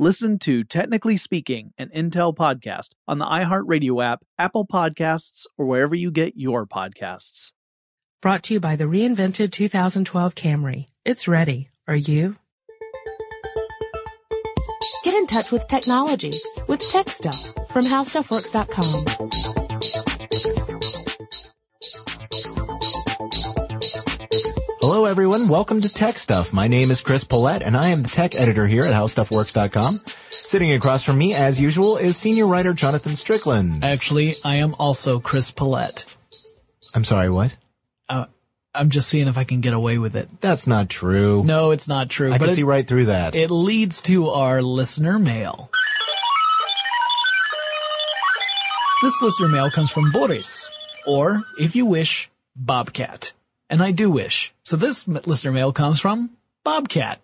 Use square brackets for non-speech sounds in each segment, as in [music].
Listen to Technically Speaking, an Intel podcast on the iHeartRadio app, Apple Podcasts, or wherever you get your podcasts. Brought to you by the reinvented 2012 Camry. It's ready. Are you? Get in touch with technology with Tech Stuff from HowStuffWorks.com. Hello, everyone. Welcome to Tech Stuff. My name is Chris Pollette, and I am the tech editor here at HowStuffWorks.com. Sitting across from me, as usual, is senior writer Jonathan Strickland. Actually, I am also Chris Pollette. I'm sorry, what? Uh, I'm just seeing if I can get away with it. That's not true. No, it's not true. I but can it, see right through that. it leads to our listener mail. This listener mail comes from Boris, or, if you wish, Bobcat. And I do wish. So this listener mail comes from Bobcat,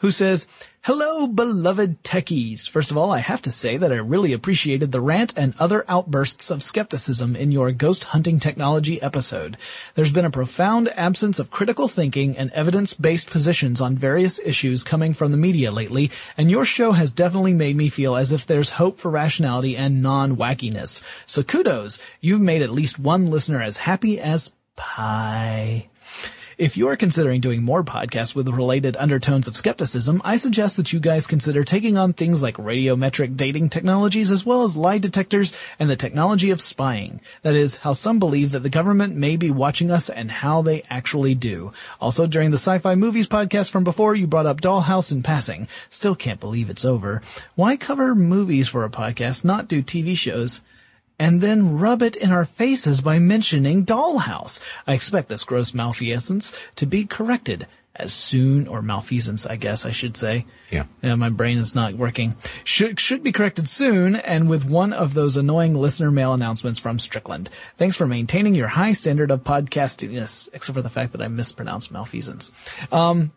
who says, Hello, beloved techies. First of all, I have to say that I really appreciated the rant and other outbursts of skepticism in your ghost hunting technology episode. There's been a profound absence of critical thinking and evidence-based positions on various issues coming from the media lately, and your show has definitely made me feel as if there's hope for rationality and non-wackiness. So kudos, you've made at least one listener as happy as pie. If you are considering doing more podcasts with related undertones of skepticism, I suggest that you guys consider taking on things like radiometric dating technologies as well as lie detectors and the technology of spying. That is, how some believe that the government may be watching us and how they actually do. Also, during the sci-fi movies podcast from before, you brought up Dollhouse in passing. Still can't believe it's over. Why cover movies for a podcast, not do TV shows? And then rub it in our faces by mentioning Dollhouse. I expect this gross malfeasance to be corrected as soon, or malfeasance, I guess I should say. Yeah. Yeah, my brain is not working. Should, should be corrected soon, and with one of those annoying listener mail announcements from Strickland. Thanks for maintaining your high standard of podcastiness, except for the fact that I mispronounced malfeasance. Um,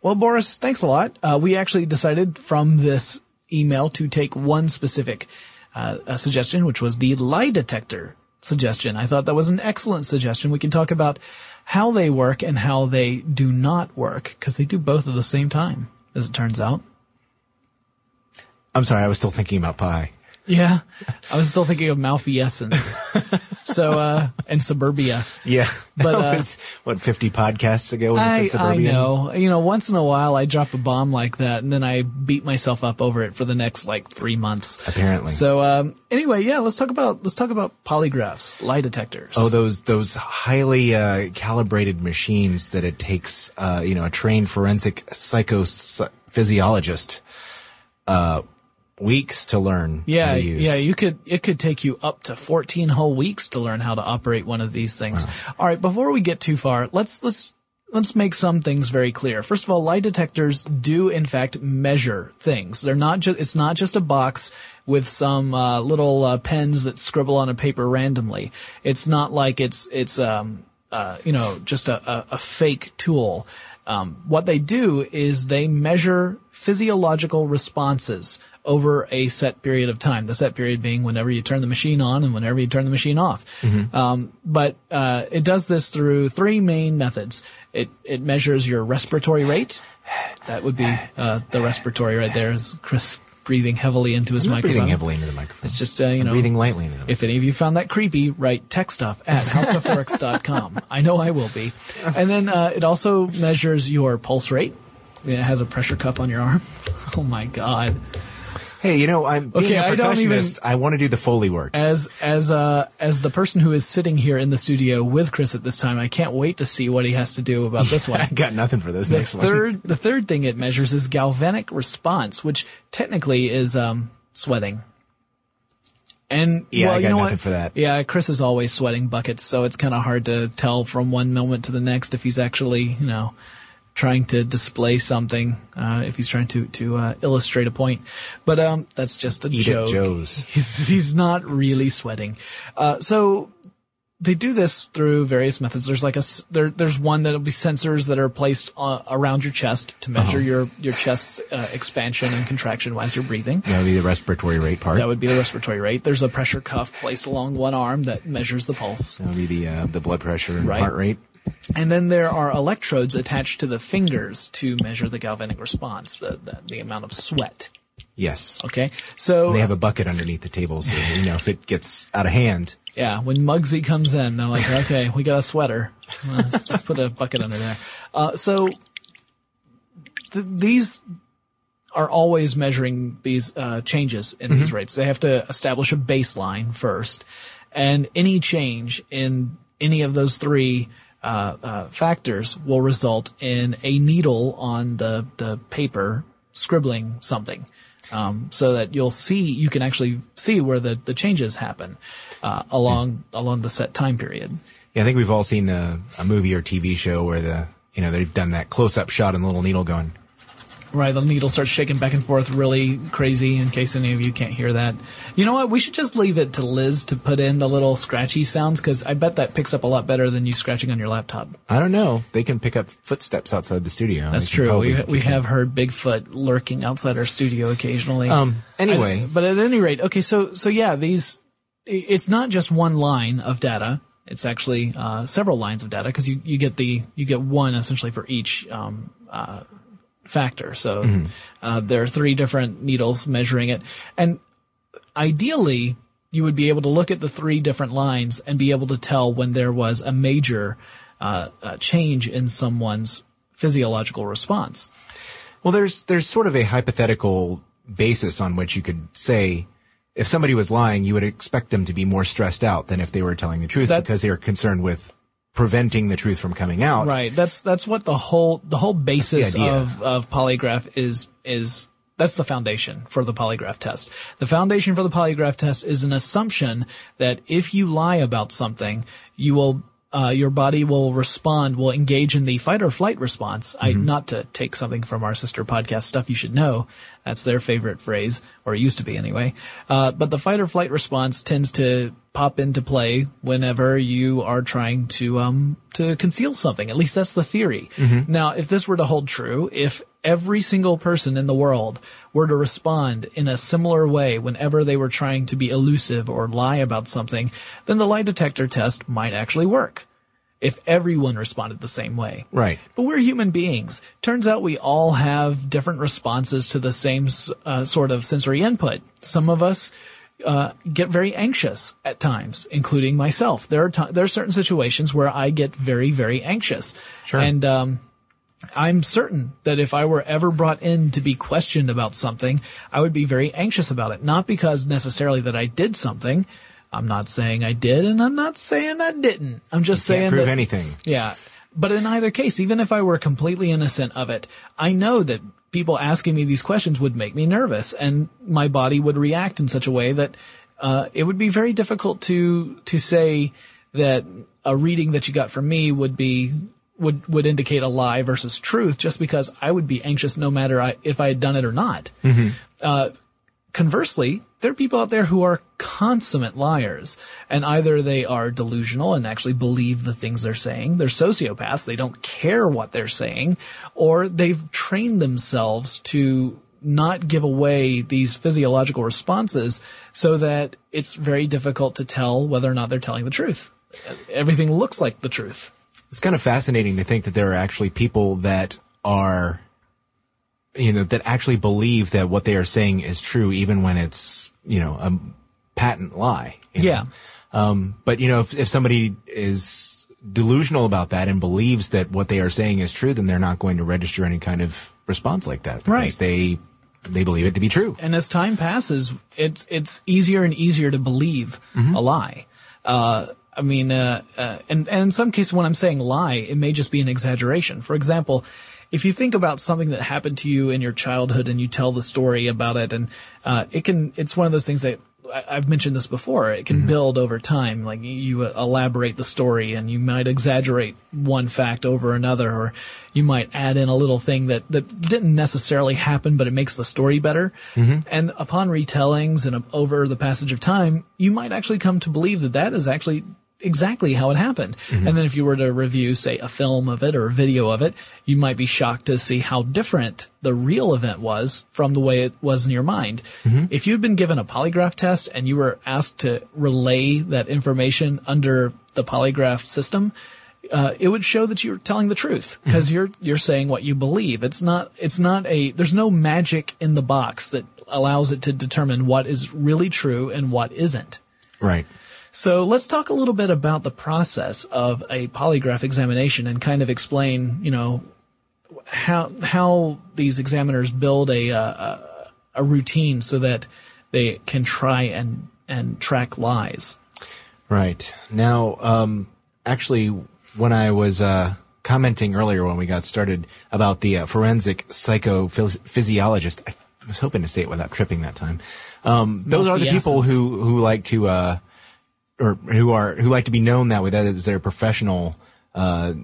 well, Boris, thanks a lot. Uh, we actually decided from this email to take one specific uh, a suggestion, which was the lie detector suggestion. I thought that was an excellent suggestion. We can talk about how they work and how they do not work, because they do both at the same time, as it turns out. I'm sorry, I was still thinking about pie. Yeah. I was still thinking of Malfeasance. so, uh, and Suburbia. Yeah. But, uh, what, 50 podcasts ago when you I, said I know. You know, once in a while I drop a bomb like that and then I beat myself up over it for the next like three months. Apparently. So, um, anyway, yeah, let's talk about, let's talk about polygraphs, lie detectors. Oh, those those highly uh, calibrated machines that it takes, uh, you know, a trained forensic psychophysiologist uh, weeks to learn. how Yeah, to use. yeah, you could, it could take you up to 14 whole weeks to learn how to operate one of these things. All right, before we get too far, let's, let's, let's make some things very clear. First of all, lie detectors do in fact measure things. They're not just, it's not just a box with some, uh, little, uh, pens that scribble on a paper randomly. It's not like it's, it's, um, uh, you know, just a, a, a fake tool. Um, what they do is they measure physiological responses over a set period of time. The set period being whenever you turn the machine on and whenever you turn the machine off. Um, but uh, it does this through three main methods. It it measures your respiratory rate. That would be uh, the respiratory right there. Is Chris breathing heavily into his microphone? breathing heavily into the microphone. It's just uh, you I'm know breathing lightly into the Microphone. if any of you found that creepy, write tech stuff at howstuffworks.com. [laughs] I know I will be. And then uh, it also measures your pulse rate. It has a pressure cuff on your arm. [laughs] Oh my god. Hey, you know, I'm being Okay, a I don't even-. I want to do the foley work. As as uh as the person who is sitting here in the studio with Chris at this time, I can't wait to see what he has to do about this [laughs] one. I got nothing for this The next one. third the third thing it measures is galvanic response, which technically is um sweating. And Yeah, well, I you got know nothing what? for that. Yeah, Chris is always sweating buckets, so it's kind of hard to tell from one moment to the next if he's actually, you know, trying to display something, uh, if he's trying to to uh, illustrate a point. But um, that's just a Eat joke. Joe's. [laughs] He's he's not really sweating. Uh, so they do this through various methods. There's like a there. There's one that'll be sensors that are placed uh, around your chest to measure Uh-huh. your your chest's uh, expansion and contraction as you're breathing. That would be the respiratory rate part. That would be the respiratory rate. There's a pressure cuff placed along one arm that measures the pulse. That would be the uh, the blood pressure and Right. heart rate. And then there are electrodes attached to the fingers to measure the galvanic response, the, the, the amount of sweat. Yes. Okay. So They have a bucket underneath the table, so [laughs] you know if it gets out of hand. Yeah, when Muggsy comes in, they're like, [laughs] okay, we got a sweater. Let's, let's put a bucket under there. Uh, so th- these are always measuring these uh, changes in these rates. They have to establish a baseline first, and any change in any of those three uh, uh, factors will result in a needle on the the paper scribbling something. Um, so that you'll see, you can actually see where the, the changes happen uh, along along the set time period. Yeah, I think we've all seen a, a movie or TV show where the you know they've done that close up shot and the little needle going. Right, the needle starts shaking back and forth really crazy in case any of you can't hear that. You know what? We should just leave it to Liz to put in the little scratchy sounds because I bet that picks up a lot better than you scratching on your laptop. I don't know. They can pick up footsteps outside the studio. That's true. We, we have heard Bigfoot lurking outside our studio occasionally. Um. Anyway, I- but at any rate, okay, so so yeah, these it's not just one line of data. It's actually uh, several lines of data because you, you get the you get one essentially for each um, uh, factor. So uh, there are three different needles measuring it, and ideally you would be able to look at the three different lines and be able to tell when there was a major uh, uh, change in someone's physiological response. well, there's there's sort of a hypothetical basis on which you could say if somebody was lying, you would expect them to be more stressed out than if they were telling the truth That's- because they are concerned with preventing the truth from coming out. Right. That's that's what the whole the whole basis idea. of of polygraph is is that's the foundation for the polygraph test. The foundation for the polygraph test is an assumption that if you lie about something, you will uh, your body will respond, will engage in the fight or flight response. I, not to take something from our sister podcast stuff you should know. That's their favorite phrase, or it used to be anyway. Uh, but the fight or flight response tends to pop into play whenever you are trying to, um, to conceal something. At least that's the theory. Now, if this were to hold true, if every single person in the world were to respond in a similar way whenever they were trying to be elusive or lie about something, then the lie detector test might actually work. If everyone responded the same way. Right. But we're human beings. Turns out we all have different responses to the same uh, sort of sensory input. Some of us uh, get very anxious at times, including myself. There are t- there are certain situations where I get very very anxious, Sure. and um, I'm certain that if I were ever brought in to be questioned about something, I would be very anxious about it. Not because necessarily that I did something. I'm not saying I did, and I'm not saying I didn't. I'm just saying Can't prove that anything. yeah. But in either case, even if I were completely innocent of it, I know that people asking me these questions would make me nervous and my body would react in such a way that, uh, it would be very difficult to, to say that a reading that you got from me would be, would, would indicate a lie versus truth just because I would be anxious no matter I, if I had done it or not. Uh, conversely, there are people out there who are consummate liars and either they are delusional and actually believe the things they're saying. They're sociopaths. They don't care what they're saying or they've trained themselves to not give away these physiological responses so that it's very difficult to tell whether or not they're telling the truth. Everything looks like the truth. It's kind of fascinating to think that there are actually people that are, you know, that actually believe that what they are saying is true, even when it's, you know, a patent lie. Yeah. Um, but you know, if, if somebody is delusional about that and believes that what they are saying is true, then they're not going to register any kind of response like that because Right. they, they believe it to be true. and as time passes, it's it's easier and easier to believe a lie. Uh, I mean, uh, uh, and and in some cases, when I'm saying lie, it may just be an exaggeration. For example, if you think about something that happened to you in your childhood and you tell the story about it, and uh, it can, it's one of those things that I- I've mentioned this before. It can build over time. Like you- you elaborate the story and you might exaggerate one fact over another, or you might add in a little thing that, that didn't necessarily happen, but it makes the story better. And upon retellings and over the passage of time, you might actually come to believe that that is actually exactly how it happened. Mm-hmm. And then if you were to review, say, a film of it or a video of it, you might be shocked to see how different the real event was from the way it was in your mind. Mm-hmm. If you'd been given a polygraph test and you were asked to relay that information under the polygraph system, uh, it would show that you're telling the truth mm-hmm. because you're you're saying what you believe. It's not it's not a there's no magic in the box that allows it to determine what is really true and what isn't. Right. So let's talk a little bit about the process of a polygraph examination and kind of explain, you know, how how these examiners build a uh, a, a routine so that they can try and and track lies. Right. Now, um, actually, when I was uh, commenting earlier when we got started about the uh, forensic psychophysiologist, I was hoping to say it without tripping that time. Um, those Not are the the people who who like to uh, or who are who like to be known that way. That is their professional uh,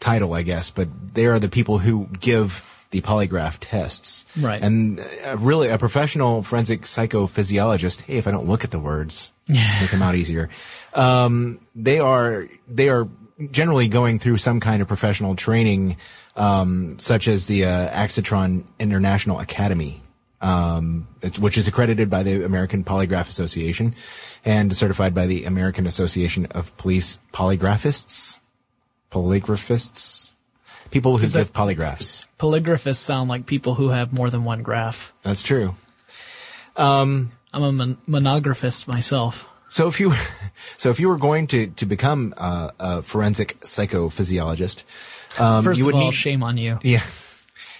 title, I guess. But they are the people who give the polygraph tests. Right. And uh, really, a professional forensic psychophysiologist. Hey, if I don't look at the words, make them out easier. Um, they are they are generally going through some kind of professional training, um, such as the uh, Axitron International Academy um, it's- which is accredited by the American Polygraph Association and certified by the American Association of Police Polygraphists, polygraphists, people who give polygraphs. Polygraphists sound like people who have more than one graph. That's true. I'm a mon- monographist myself. So if you, [laughs] so if you were going to to become uh, a forensic psychophysiologist, um, First you of would all, need shame on you. Yeah.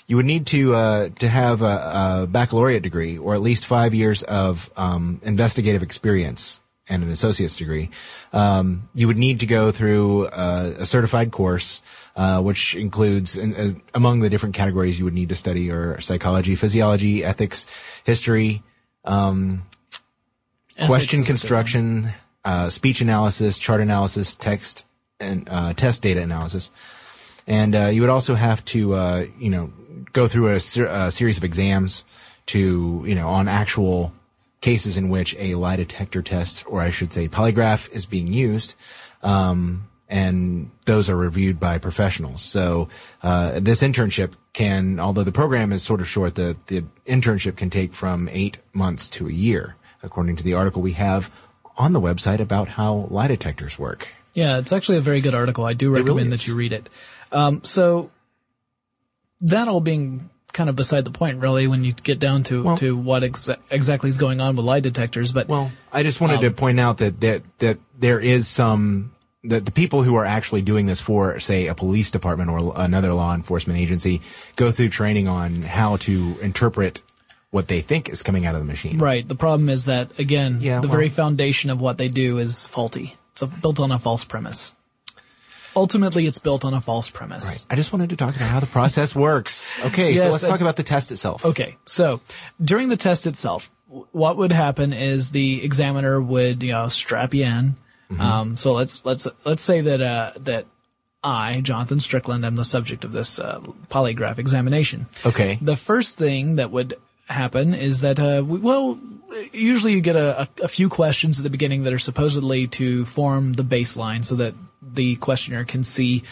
You would need to uh, to have a, a baccalaureate degree or at least five years of um, investigative experience and an associate's degree. Um, you would need to go through uh, a certified course, uh, which includes in, uh, among the different categories you would need to study are psychology, physiology, ethics, history, Ethics question is a good construction, uh, speech analysis, chart analysis, text and uh, test data analysis, and uh, you would also have to, uh, you know, go through a, ser- a series of exams to, you know, on actual cases in which a lie detector test, or I should say, polygraph, is being used. Um, and those are reviewed by professionals. So uh, this internship can, although the program is sort of short, the the internship can take from eight months to a year, according to the article we have on the website about how lie detectors work. Yeah, it's actually a very good article. I do recommend is. that you read it. Um, so that all being kind of beside the point, really, when you get down to Well- to what exa- exactly is going on with lie detectors. But Well, I just wanted to point out that that that there is some that the people who are actually doing this for, say, a police department or another law enforcement agency, go through training on how to interpret what they think is coming out of the machine. right, the problem is that again, Yeah, the well- very foundation of what they do is faulty. It's a, built on a false premise. Ultimately, it's built on a false premise. Right. I just wanted to talk about how the process works. Okay, so let's uh, talk about the test itself. Okay, so during the test itself, what would happen is the examiner would you know strap you in. Mm-hmm. Um, so let's let's let's say that uh, that I, Jonathan Strickland, am the subject of this uh, polygraph examination. Okay. The first thing that would happen is that uh, we, well, usually you get a, a, few questions at the beginning that are supposedly to form the baseline, so that the questioner can see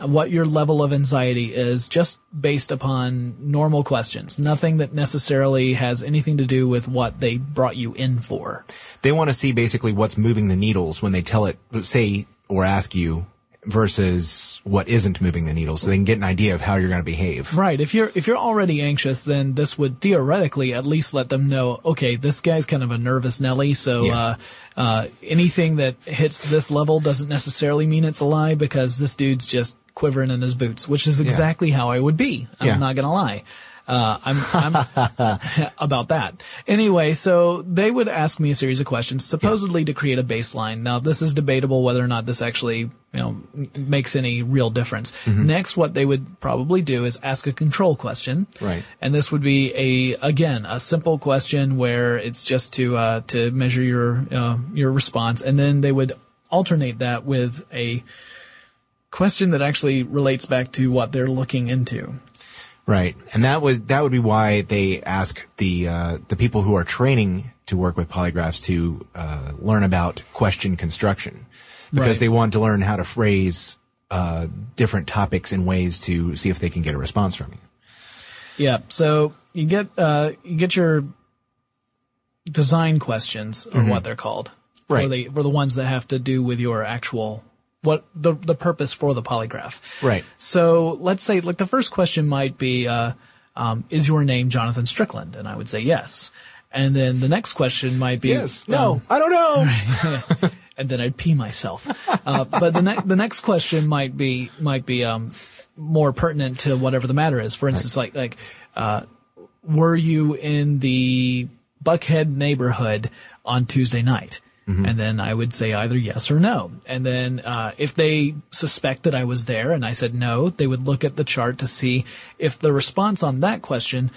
what your level of anxiety is just based upon normal questions. Nothing that necessarily has anything to do with what they brought you in for. They want to see basically what's moving the needles when they tell it, say, or ask you versus what isn't moving the needle so they can get an idea of how you're going to behave. Right. If you're if you're already anxious, then this would theoretically at least let them know, okay, this guy's kind of a nervous Nelly, so Yeah. uh, uh, anything that hits this level doesn't necessarily mean it's a lie because this dude's just quivering in his boots, which is exactly how I would be. I'm Yeah. not gonna lie. Uh, I'm, I'm [laughs] about that. Anyway, so they would ask me a series of questions, supposedly to create a baseline. Now, this is debatable whether or not this actually, you know, makes any real difference. Mm-hmm. Next, what they would probably do is ask a control question. Right. And this would be a, again, a simple question where it's just to, uh, to measure your, uh, your response. And then they would alternate that with a question that actually relates back to what they're looking into. Right. And that would, that would be why they ask the, uh, the people who are training to work with polygraphs to, uh, learn about question construction. Because Right. they want to learn how to phrase, uh, different topics in ways to see if they can get a response from you. Yeah. So you get uh, you get your design questions, or what they're called, Mm-hmm. Right. For the for the ones that have to do with your actual what the the purpose for the polygraph. Right. So let's say like the first question might be, uh, um, "Is your name Jonathan Strickland?" And I would say yes. And then the next question might be, um, No. I don't know. [laughs] and then I'd pee myself. Uh, but the next the next question might be might be um, more pertinent to whatever the matter is. For instance, like like uh, were you in the Buckhead neighborhood on Tuesday night? And then I would say either yes or no. And then uh, if they suspect that I was there and I said no, they would look at the chart to see if the response on that question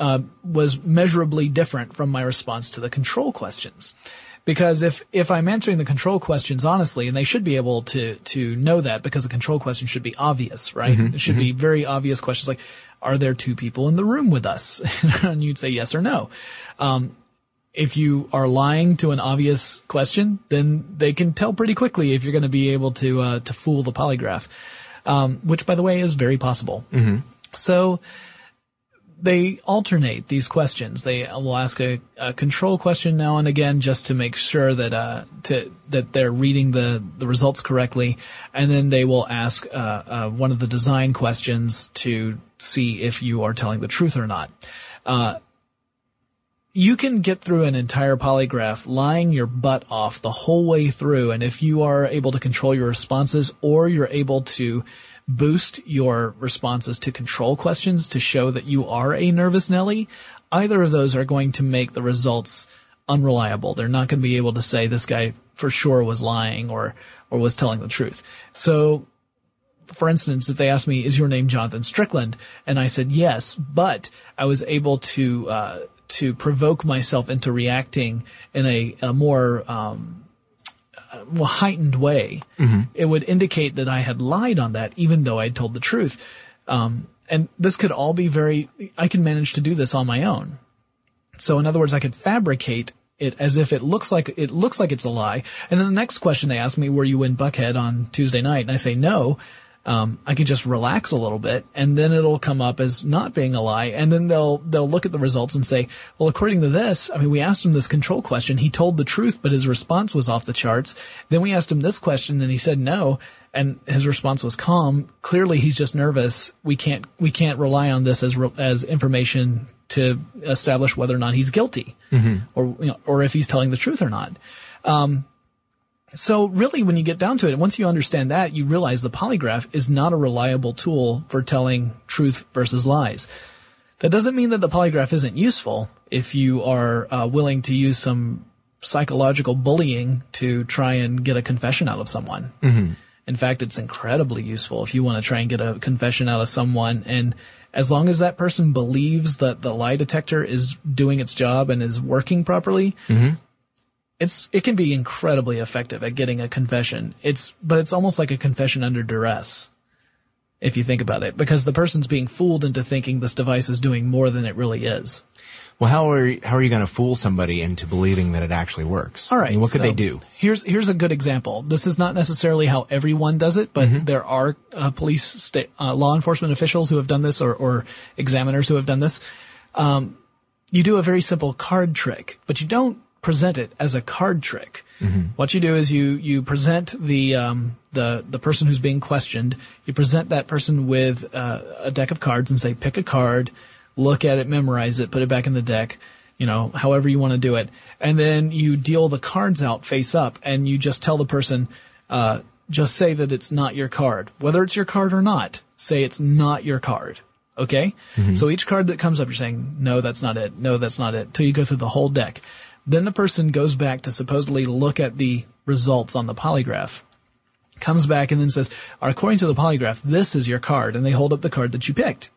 uh, was measurably different from my response to the control questions. Because if, if I'm answering the control questions honestly, and they should be able to, to know that because the control question should be obvious, right? It should be very obvious questions like, are there two people in the room with us? [laughs] and you'd say yes or no. Um, if you are lying to an obvious question, then they can tell pretty quickly if you're going to be able to, uh, to fool the polygraph. Um, which by the way is very possible. So, they alternate these questions. They will ask a, a control question now and again just to make sure that uh, to that they're reading the the results correctly, and then they will ask uh, uh, one of the design questions to see if you are telling the truth or not. You can get through an entire polygraph lying your butt off the whole way through. And if you are able to control your responses or you're able to boost your responses to control questions to show that you are a nervous Nelly, either of those are going to make the results unreliable. They're not going to be able to say this guy for sure was lying or, or was telling the truth. So for instance, if they asked me, "Is your name Jonathan Strickland?" and I said yes, but I was able to uh, to provoke myself into reacting in a, a more um, uh, well, heightened way, it would indicate that I had lied on that, even though I had told the truth. Um, and this could all be very. I can manage to do this on my own. So in other words, I could fabricate it as if it looks like it looks like it's a lie. And then the next question they ask me, "Were you in Buckhead on Tuesday night?" And I say no. Um, I can just relax a little bit and then it'll come up as not being a lie. And then they'll, they'll look at the results and say, well, according to this, I mean, we asked him this control question. He told the truth, but his response was off the charts. Then we asked him this question and he said no. And his response was calm. Clearly he's just nervous. We can't, we can't rely on this as, re- as information to establish whether or not he's guilty or, you know, or if he's telling the truth or not. Um, so really, when you get down to it, once you understand that, you realize the polygraph is not a reliable tool for telling truth versus lies. That doesn't mean that the polygraph isn't useful if you are uh, willing to use some psychological bullying to try and get a confession out of someone. In fact, it's incredibly useful if you want to try and get a confession out of someone. And as long as that person believes that the lie detector is doing its job and is working properly, it's it can be incredibly effective at getting a confession. It's but it's almost like a confession under duress. If you think about it, because the person's being fooled into thinking this device is doing more than it really is. Well, how are you, how are you going to fool somebody into believing that it actually works? All right. I mean, what could so they do? Here's here's a good example. This is not necessarily how everyone does it, but there are uh, police, sta- uh, law enforcement officials who have done this, or, or examiners who have done this. Um, you do a very simple card trick, but you don't present it as a card trick. What you do is you you present the um, the the person who's being questioned. You present that person with uh, a deck of cards and say, pick a card, look at it, memorize it, put it back in the deck. You know, however you want to do it, and then you deal the cards out face up, and you just tell the person, uh, just say that it's not your card, whether it's your card or not. Say it's not your card. Okay? So each card that comes up, you're saying, no, that's not it. No, that's not it. Till you go through the whole deck. Then the person goes back to supposedly look at the results on the polygraph. Comes back and then says, according to the polygraph, this is your card. And they hold up the card that you picked.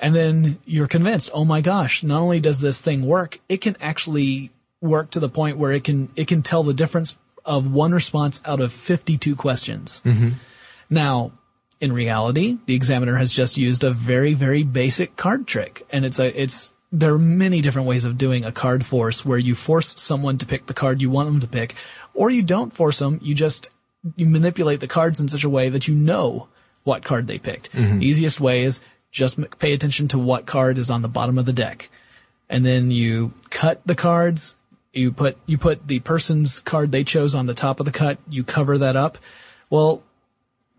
And then you're convinced, oh my gosh, not only does this thing work, it can actually work to the point where it can, it can tell the difference of one response out of 52 questions. Mm-hmm. Now, in reality, the examiner has just used a very, very basic card trick. And it's a, it's, there are many different ways of doing a card force where you force someone to pick the card you want them to pick, or you don't force them, you just, you manipulate the cards in such a way that you know what card they picked. Mm-hmm. The easiest way is just pay attention to what card is on the bottom of the deck. And then you cut the cards, you put, you put the person's card they chose on the top of the cut, you cover that up. Well,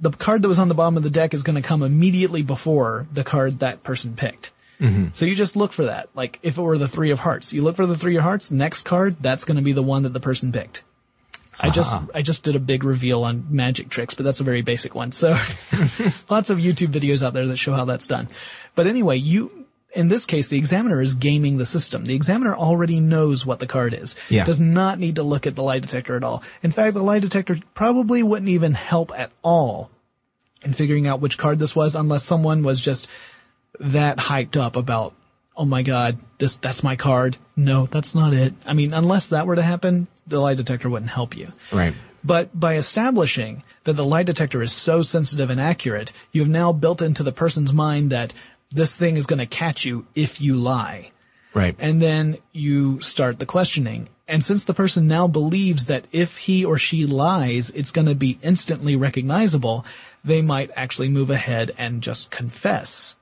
the card that was on the bottom of the deck is going to come immediately before the card that person picked. Mm-hmm. So you just look for that. Like if it were the three of hearts, you look for the three of hearts, next card, that's going to be the one that the person picked. I just, I just did a big reveal on magic tricks, but that's a very basic one. So [laughs] lots of YouTube videos out there that show how that's done. But anyway, you, in this case, the examiner is gaming the system. The examiner already knows what the card is. Yeah. Does not need to look at the lie detector at all. In fact, the lie detector probably wouldn't even help at all in figuring out which card this was unless someone was just that hyped up about, oh my god, this, that's my card. No, that's not it. I mean, unless that were to happen, the lie detector wouldn't help you. Right. But by establishing that the lie detector is so sensitive and accurate, you have now built into the person's mind that this thing is going to catch you if you lie. Right. And then you start the questioning. And since the person now believes that if he or she lies, it's going to be instantly recognizable, they might actually move ahead and just confess.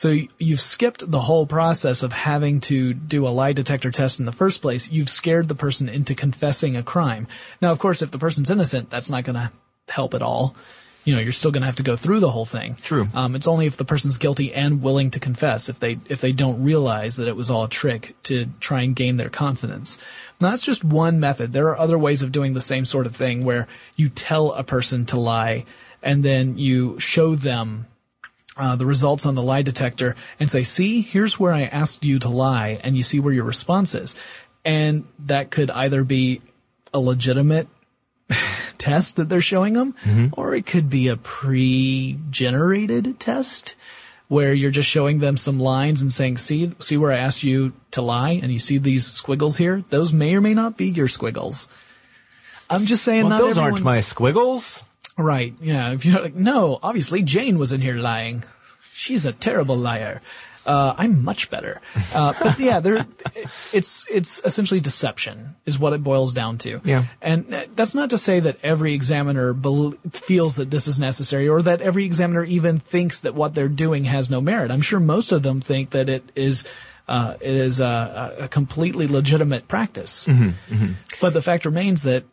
So you've skipped the whole process of having to do a lie detector test in the first place. You've scared the person into confessing a crime. Now, of course, if the person's innocent, that's not going to help at all. You know, you're still going to have to go through the whole thing. True. Um, it's only if the person's guilty and willing to confess, if they if they don't realize that it was all a trick to try and gain their confidence. Now, that's just one method. There are other ways of doing the same sort of thing where you tell a person to lie and then you show them uh, the results on the lie detector and say, see, here's where I asked you to lie, and you see where your response is. And that could either be a legitimate [laughs] test that they're showing them, or it could be a pre-generated test where you're just showing them some lines and saying, see, see where I asked you to lie, and you see these squiggles here? Those may or may not be your squiggles. I'm just saying, Well, not those everyone- aren't my squiggles. Right. Yeah. If you're like, no, obviously Jane was in here lying. She's a terrible liar. Uh, I'm much better. Uh, but yeah, there, it's, it's essentially deception is what it boils down to. Yeah. And that's not to say that every examiner bel feels that this is necessary or that every examiner even thinks that what they're doing has no merit. I'm sure most of them think that it is, uh, it is a, a completely legitimate practice. But the fact remains that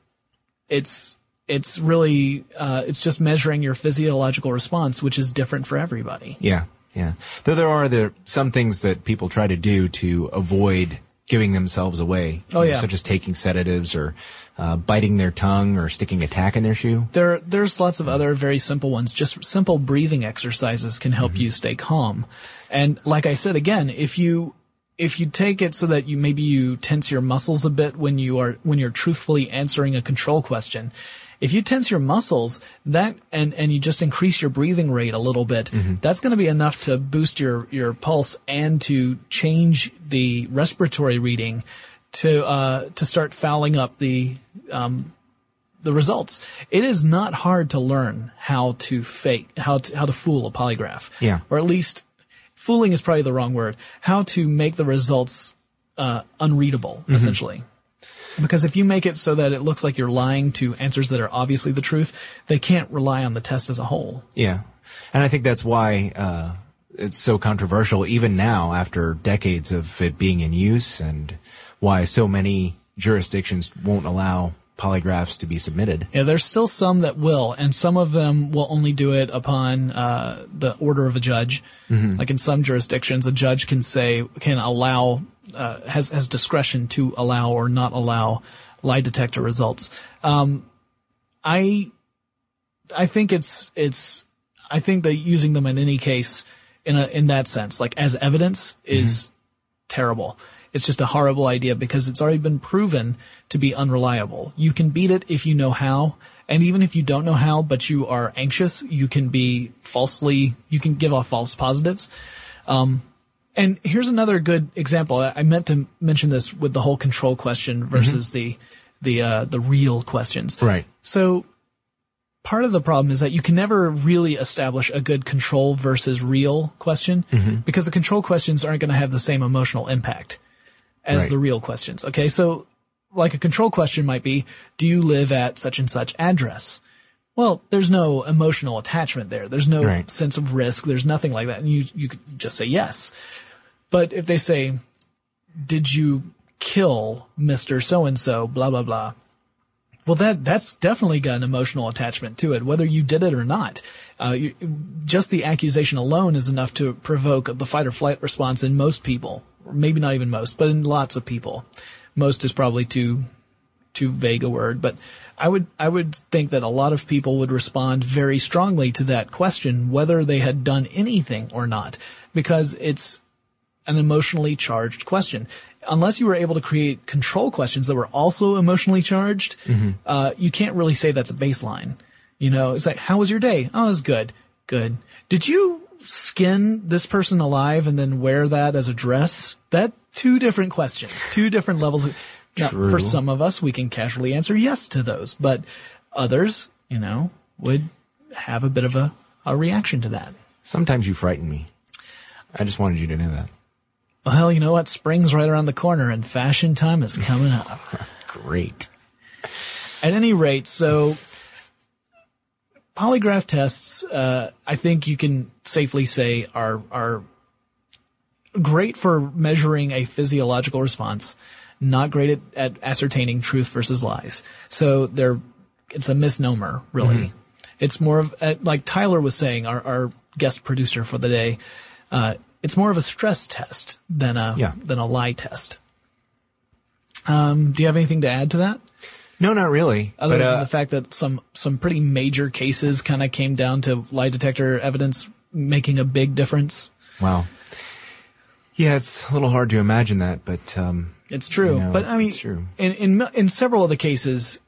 it's, it's really, uh, it's just measuring your physiological response, which is different for everybody. Yeah, yeah. Though there are there some things that people try to do to avoid giving themselves away. Oh, know, yeah. such as taking sedatives or uh, biting their tongue or sticking a tack in their shoe. There, there's lots of other very simple ones. Just simple breathing exercises can help you stay calm. And like I said again, if you, if you take it so that you, maybe you tense your muscles a bit when you are, when you're truthfully answering a control question, if you tense your muscles, that, and, and you just increase your breathing rate a little bit, that's going to be enough to boost your, your pulse and to change the respiratory reading to, uh, to start fouling up the, um, the results. It is not hard to learn how to fake, how to, how to fool a polygraph. Yeah. Or at least fooling is probably the wrong word. How to make the results, uh, unreadable, essentially. Because if you make it so that it looks like you're lying to answers that are obviously the truth, they can't rely on the test as a whole. Yeah, and I think that's why uh, it's so controversial even now after decades of it being in use, and why so many jurisdictions won't allow polygraphs to be submitted. Yeah, there's still some that will, and some of them will only do it upon uh, the order of a judge. Like in some jurisdictions, a judge can say can allow uh, has has discretion to allow or not allow lie detector results. Um, I I think it's it's I think that using them in any case in a in that sense, like as evidence, is terrible. It's just a horrible idea because it's already been proven to be unreliable. You can beat it if you know how, and even if you don't know how, but you are anxious, you can be falsely you can give off false positives. Um, and here's another good example. I meant to mention this with the whole control question versus the the uh, the real questions. Right. So part of the problem is that you can never really establish a good control versus real question because the control questions aren't going to have the same emotional impact as Right. the real questions. Okay. So like a control question might be, do you live at such and such address? Well, there's no emotional attachment there. There's no Right. sense of risk. There's nothing like that. And you, you could just say yes. But if they say, did you kill Mr. So-and-so, blah, blah, blah. Well, that, that's definitely got an emotional attachment to it, whether you did it or not. Uh, you, just the accusation alone is enough to provoke the fight or flight response in most people. Maybe not even most, but in lots of people. Most is probably too, too vague a word, but I would, I would think that a lot of people would respond very strongly to that question, whether they had done anything or not, because it's an emotionally charged question. Unless you were able to create control questions that were also emotionally charged, uh, you can't really say that's a baseline. You know, it's like, how was your day? Oh, it was good. Good. Did you skin this person alive and then wear that as a dress? That two different questions, two different levels. Of, now, True. for some of us, we can casually answer yes to those, but others, you know, would have a bit of a, a reaction to that. Sometimes you frighten me. I just wanted you to know that. Well, hell you know what? Spring's right around the corner and fashion time is coming up. [laughs] Great. At any rate, so polygraph tests, uh, I think you can safely say are, are great for measuring a physiological response, not great at, at ascertaining truth versus lies. So they're, it's a misnomer, really. It's more of, uh, like Tyler was saying, our, our guest producer for the day, uh, it's more of a stress test than a, Yeah. than a lie test. Um, do you have anything to add to that? No, not really. Other but, than uh, the fact that some some pretty major cases kind of came down to lie detector evidence making a big difference. wow. Yeah, it's a little hard to imagine that, but um, It's true, I but it's- I mean, it's true. in in in several of the cases,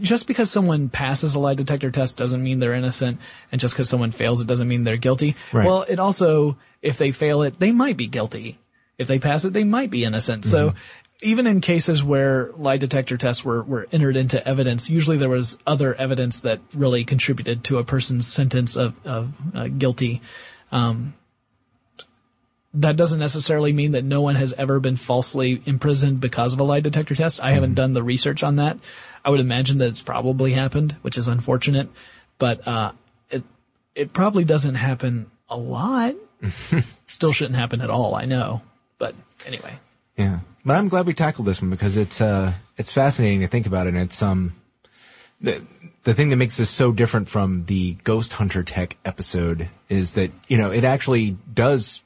just because someone passes a lie detector test doesn't mean they're innocent, and just because someone fails it doesn't mean they're guilty. Right. Well, it also, if they fail it, they might be guilty. If they pass it, they might be innocent. So. Mm-hmm. Even in cases where lie detector tests were, were entered into evidence, usually there was other evidence that really contributed to a person's sentence of, of uh, guilty. Um, that doesn't necessarily mean that no one has ever been falsely imprisoned because of a lie detector test. I haven't done the research on that. I would imagine that it's probably happened, which is unfortunate, but, uh, it, it probably doesn't happen a lot. [laughs] Still shouldn't happen at all, I know. But anyway. Yeah, but I'm glad we tackled this one because it's uh it's fascinating to think about it. And it's um the the thing that makes this so different from the Ghost Hunter Tech episode is that you know it actually does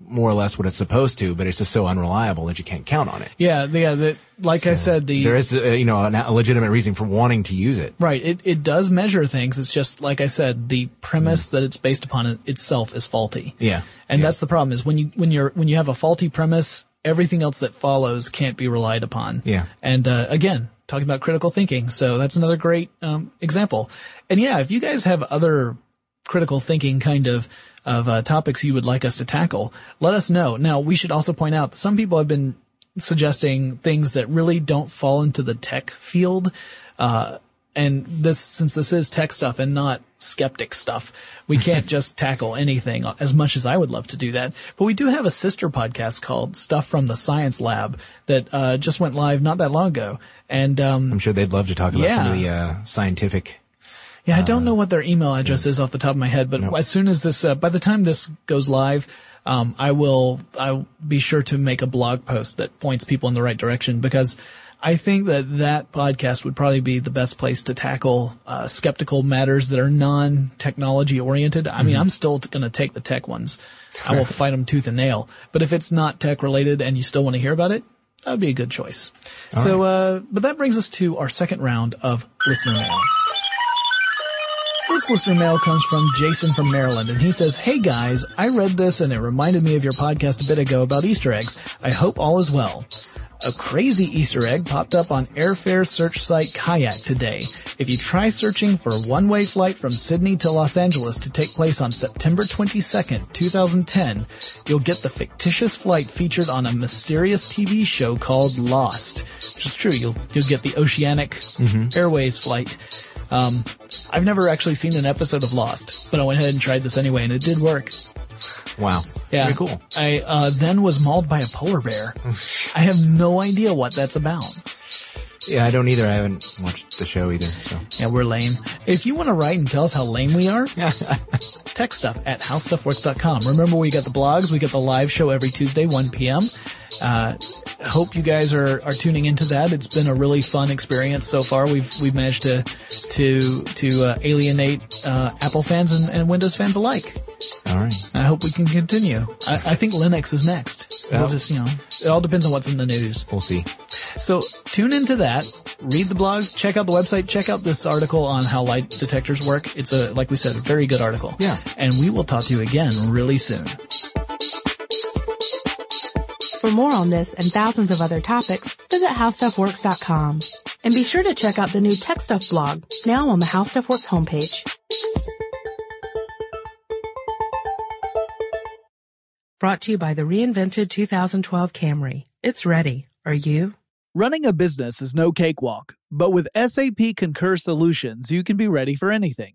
more or less what it's supposed to, but it's just so unreliable that you can't count on it. Yeah, yeah, the, like I said, the, There is uh, you know a legitimate reason for wanting to use it. Right. It it does measure things. It's just like I said, the premise that it's based upon it itself is faulty. Yeah. And Yeah. that's the problem is when you when you're when you have a faulty premise, everything else that follows can't be relied upon. Yeah. And uh, again, talking about critical thinking, so that's another great um, example. And yeah, if you guys have other critical thinking kind of of uh, topics you would like us to tackle, let us know. Now, we should also point out some people have been suggesting things that really don't fall into the tech field. Uh, and this, since this is tech stuff and not skeptic stuff, we can't [laughs] just tackle anything as much as I would love to do that. But we do have a sister podcast called Stuff from the Science Lab that, uh, just went live not that long ago. And, um, I'm sure they'd love to talk about some of Yeah. the uh, scientific. yeah, I don't know what their email address is off the top of my head, but as soon as this, uh, by the time this goes live, um, I will, I'll be sure to make a blog post that points people in the right direction because I think that that podcast would probably be the best place to tackle, uh, skeptical matters that are non-technology oriented. I mean, I'm still going to take the tech ones. I will fight them tooth and nail. But if it's not tech related and you still want to hear about it, that would be a good choice. so, uh, but that brings us to our second round of listener mail. This listener mail comes from Jason from Maryland, and he says, Hey guys, I read this and it reminded me of your podcast a bit ago about Easter eggs. I hope all is well. A crazy Easter egg popped up on airfare search site Kayak today. If you try searching for a one-way flight from Sydney to Los Angeles to take place on September 22nd, 2010, you'll get the fictitious flight featured on a mysterious TV show called Lost. Which is true, you'll, you'll get the Oceanic mm-hmm. Airways flight. Um, I've never actually seen an episode of Lost, but I went ahead and tried this anyway, and it did work. Wow. Yeah, Very cool. I uh, then was mauled by a polar bear. I have no idea what that's about. Yeah, I don't either. I haven't watched the show either. So Yeah, we're lame. If you want to write and tell us how lame we are, [laughs] tech stuff at howstuffworks.com. Remember, we got the blogs, we got the live show every Tuesday, 1 p.m. Uh, hope you guys are, are tuning into that. It's been a really fun experience so far. We've we've managed to to to uh, alienate uh, Apple fans and, and Windows fans alike. all right. I hope we can continue. I, I think Linux is next. We'll just you know, it all depends on what's in the news. We'll see. So tune into that. Read the blogs. Check out the website. Check out this article on how light detectors work. It's a, like we said, a very good article. Yeah. And we will talk to you again really soon. For more on this and thousands of other topics, visit howstuffworks.com. And be sure to check out the new Tech Stuff blog, now on the How Stuff Works homepage. Brought to you by the reinvented 2012 Camry. It's ready. Are you? Running a business is no cakewalk, but with SAP Concur Solutions, you can be ready for anything.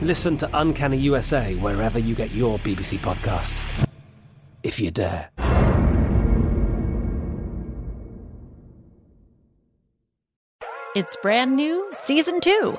Listen to Uncanny USA wherever you get your BBC podcasts, if you dare. It's brand new, season two.